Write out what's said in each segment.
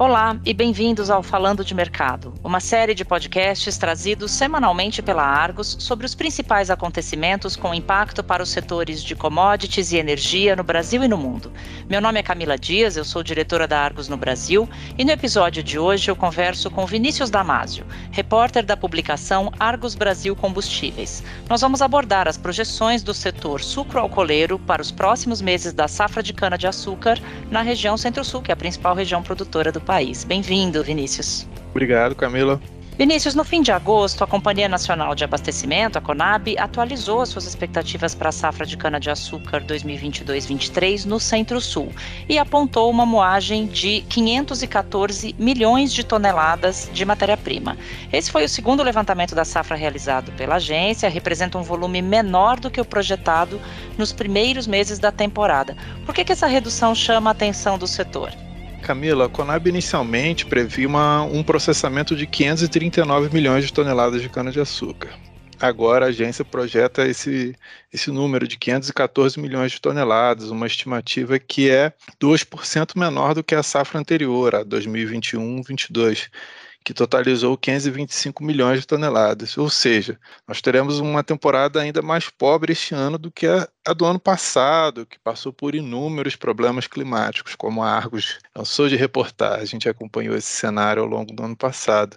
Olá e bem-vindos ao Falando de Mercado, uma série de podcasts trazidos semanalmente pela Argos sobre os principais acontecimentos com impacto para os setores de commodities e energia no Brasil e no mundo. Meu nome é Camila Dias, eu sou diretora da Argos no Brasil e no episódio de hoje eu converso com Vinícius Damasio, repórter da publicação Argos Brasil Combustíveis. Nós vamos abordar as projeções do setor sucroalcooleiro para os próximos meses da safra de cana-de-açúcar na região Centro-Sul, que é a principal região produtora do. Bem-vindo, Vinícius. Obrigado, Camila. Vinícius, no fim de agosto, a Companhia Nacional de Abastecimento, a Conab, atualizou as suas expectativas para a safra de cana-de-açúcar 2022-23 no Centro-Sul e apontou uma moagem de 514 milhões de toneladas de matéria-prima. Esse foi o segundo levantamento da safra realizado pela agência, representa um volume menor do que o projetado nos primeiros meses da temporada. Por que, que essa redução chama a atenção do setor? Camila, a Conab inicialmente previa uma, um processamento de 539 milhões de toneladas de cana-de-açúcar. Agora a agência projeta esse, esse número de 514 milhões de toneladas, uma estimativa que é 2% menor do que a safra anterior, a 2021-22 que totalizou 525 milhões de toneladas. Ou seja, nós teremos uma temporada ainda mais pobre este ano do que a, a do ano passado, que passou por inúmeros problemas climáticos, como a Argos lançou de reportar. A gente acompanhou esse cenário ao longo do ano passado.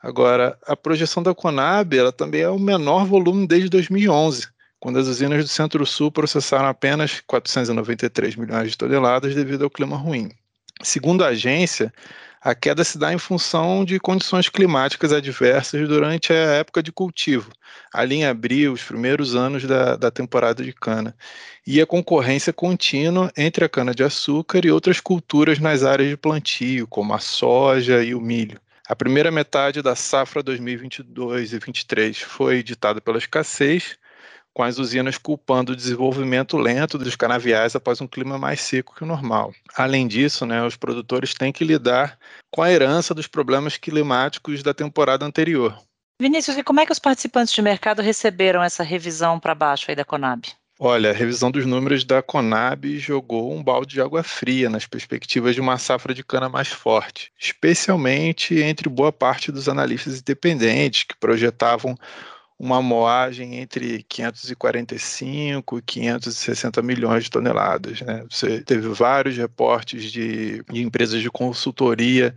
Agora, a projeção da Conab ela também é o menor volume desde 2011 quando as usinas do Centro-Sul processaram apenas 493 milhões de toneladas devido ao clima ruim. Segundo a agência, a queda se dá em função de condições climáticas adversas durante a época de cultivo, ali em abril, os primeiros anos da, da temporada de cana, e a concorrência contínua entre a cana-de-açúcar e outras culturas nas áreas de plantio, como a soja e o milho. A primeira metade da safra 2022 e 2023 foi ditada pela escassez, com as usinas culpando o desenvolvimento lento dos canaviais após um clima mais seco que o normal. Além disso, né, os produtores têm que lidar com a herança dos problemas climáticos da temporada anterior. Vinícius, e como é que os participantes de mercado receberam essa revisão para baixo aí da Conab? Olha, a revisão dos números da Conab jogou um balde de água fria nas perspectivas de uma safra de cana mais forte, especialmente entre boa parte dos analistas independentes que projetavam uma moagem entre 545 e 560 milhões de toneladas. Né? Você teve vários reportes de, de empresas de consultoria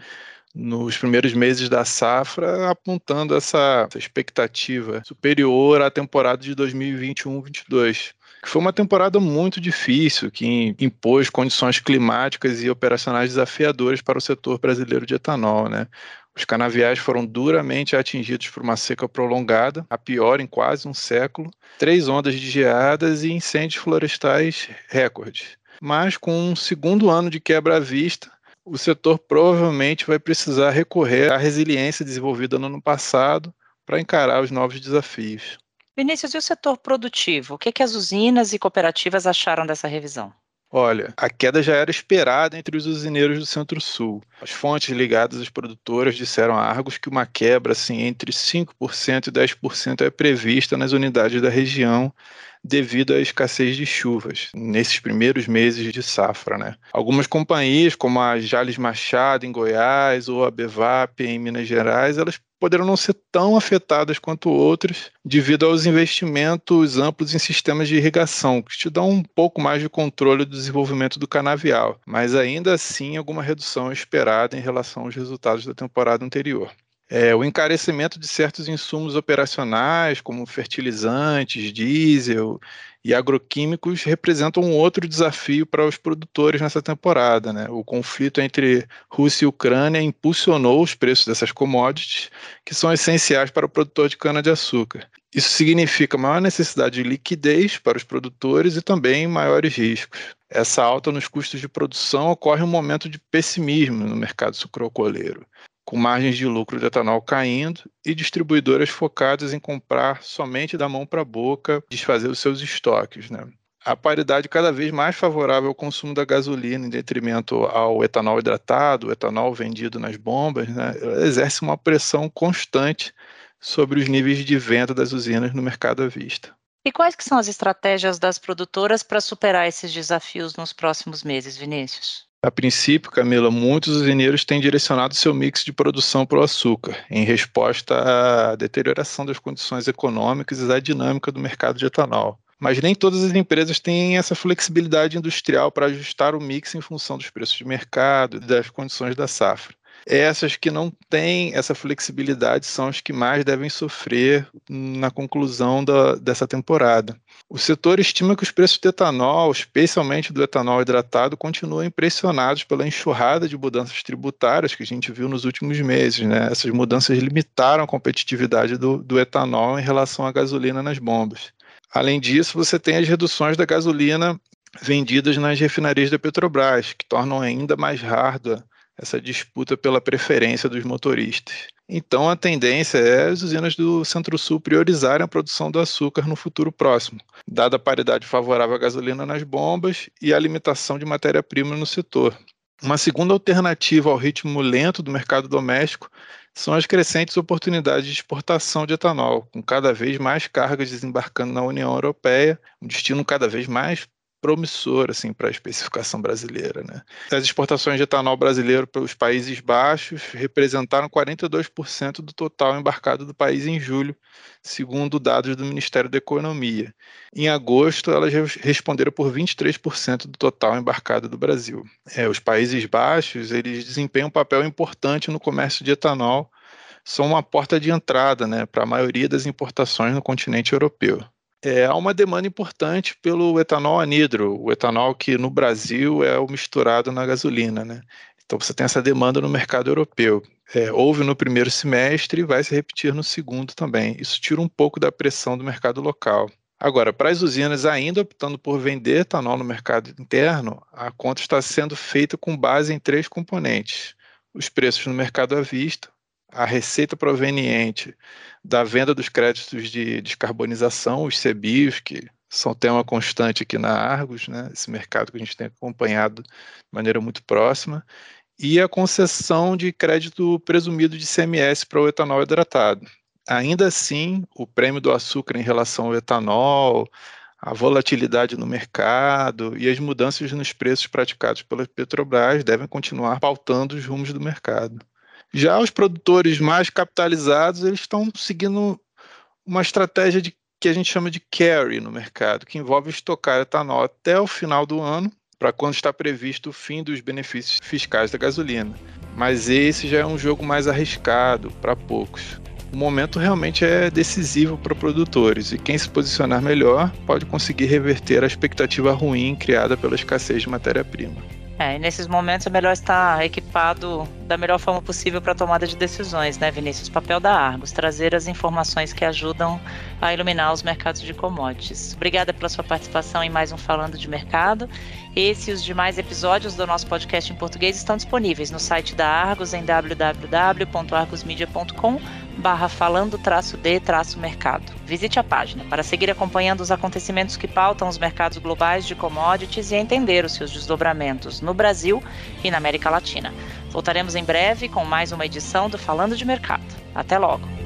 nos primeiros meses da safra, apontando essa, essa expectativa superior à temporada de 2021-22 que foi uma temporada muito difícil, que impôs condições climáticas e operacionais desafiadoras para o setor brasileiro de etanol. Né? Os canaviais foram duramente atingidos por uma seca prolongada, a pior em quase um século, três ondas de geadas e incêndios florestais recordes. Mas com um segundo ano de quebra à vista, o setor provavelmente vai precisar recorrer à resiliência desenvolvida no ano passado para encarar os novos desafios. Vinícius, e o setor produtivo? O que, que as usinas e cooperativas acharam dessa revisão? Olha, a queda já era esperada entre os usineiros do Centro-Sul. As fontes ligadas às produtoras disseram a Argos que uma quebra assim, entre 5% e 10% é prevista nas unidades da região devido à escassez de chuvas nesses primeiros meses de safra. Né? Algumas companhias, como a Jales Machado em Goiás ou a Bevap em Minas Gerais, elas poderão não ser tão afetadas quanto outras devido aos investimentos amplos em sistemas de irrigação, que te dão um pouco mais de controle do desenvolvimento do canavial, mas ainda assim alguma redução esperada em relação aos resultados da temporada anterior. É, o encarecimento de certos insumos operacionais, como fertilizantes, diesel e agroquímicos, representam um outro desafio para os produtores nessa temporada. Né? O conflito entre Rússia e Ucrânia impulsionou os preços dessas commodities, que são essenciais para o produtor de cana-de-açúcar. Isso significa maior necessidade de liquidez para os produtores e também maiores riscos. Essa alta nos custos de produção ocorre em um momento de pessimismo no mercado sucroalcooleiro com margens de lucro de etanol caindo e distribuidoras focadas em comprar somente da mão para a boca, desfazer os seus estoques. Né? A paridade cada vez mais favorável ao consumo da gasolina em detrimento ao etanol hidratado, o etanol vendido nas bombas, né? exerce uma pressão constante sobre os níveis de venda das usinas no mercado à vista. E quais que são as estratégias das produtoras para superar esses desafios nos próximos meses, Vinícius? A princípio, Camila, muitos usineiros têm direcionado seu mix de produção para o açúcar, em resposta à deterioração das condições econômicas e da dinâmica do mercado de etanol. Mas nem todas as empresas têm essa flexibilidade industrial para ajustar o mix em função dos preços de mercado e das condições da safra essas que não têm essa flexibilidade são as que mais devem sofrer na conclusão da, dessa temporada. O setor estima que os preços do etanol, especialmente do etanol hidratado, continuam impressionados pela enxurrada de mudanças tributárias que a gente viu nos últimos meses. Né? Essas mudanças limitaram a competitividade do, do etanol em relação à gasolina nas bombas. Além disso, você tem as reduções da gasolina vendidas nas refinarias da Petrobras, que tornam ainda mais árdua essa disputa pela preferência dos motoristas. Então, a tendência é as usinas do Centro-Sul priorizarem a produção do açúcar no futuro próximo, dada a paridade favorável à gasolina nas bombas e a limitação de matéria-prima no setor. Uma segunda alternativa ao ritmo lento do mercado doméstico são as crescentes oportunidades de exportação de etanol, com cada vez mais cargas desembarcando na União Europeia, um destino cada vez mais promissor assim para a especificação brasileira. Né? As exportações de etanol brasileiro para os Países Baixos representaram 42% do total embarcado do país em julho, segundo dados do Ministério da Economia. Em agosto, elas responderam por 23% do total embarcado do Brasil. É, os Países Baixos eles desempenham um papel importante no comércio de etanol, são uma porta de entrada né, para a maioria das importações no continente europeu é, há uma demanda importante pelo etanol anidro, o etanol que no Brasil é o misturado na gasolina, né? Então você tem essa demanda no mercado europeu. É, houve no primeiro semestre e vai se repetir no segundo também. Isso tira um pouco da pressão do mercado local. Agora, para as usinas ainda optando por vender etanol no mercado interno, a conta está sendo feita com base em três componentes: os preços no mercado à vista, a receita proveniente da venda dos créditos de descarbonização, os CBIOS, que são tema constante aqui na Argos, né? esse mercado que a gente tem acompanhado de maneira muito próxima, e a concessão de crédito presumido de CMS para o etanol hidratado. Ainda assim, o prêmio do açúcar em relação ao etanol, a volatilidade no mercado e as mudanças nos preços praticados pela Petrobras devem continuar pautando os rumos do mercado. Já os produtores mais capitalizados, eles estão seguindo uma estratégia de que a gente chama de carry no mercado, que envolve estocar etanol até o final do ano, para quando está previsto o fim dos benefícios fiscais da gasolina. Mas esse já é um jogo mais arriscado para poucos. O momento realmente é decisivo para produtores e quem se posicionar melhor pode conseguir reverter a expectativa ruim criada pela escassez de matéria-prima. É, e nesses momentos é melhor estar equipado da melhor forma possível para a tomada de decisões, né, Vinícius? Papel da Argos, trazer as informações que ajudam a iluminar os mercados de commodities. Obrigada pela sua participação em mais um Falando de Mercado. Esse e os demais episódios do nosso podcast em português estão disponíveis no site da Argos em www.argosmedia.com barra falando traço de traço mercado. Visite a página para seguir acompanhando os acontecimentos que pautam os mercados globais de commodities e entender os seus desdobramentos no Brasil e na América Latina. Voltaremos em breve com mais uma edição do Falando de Mercado. Até logo!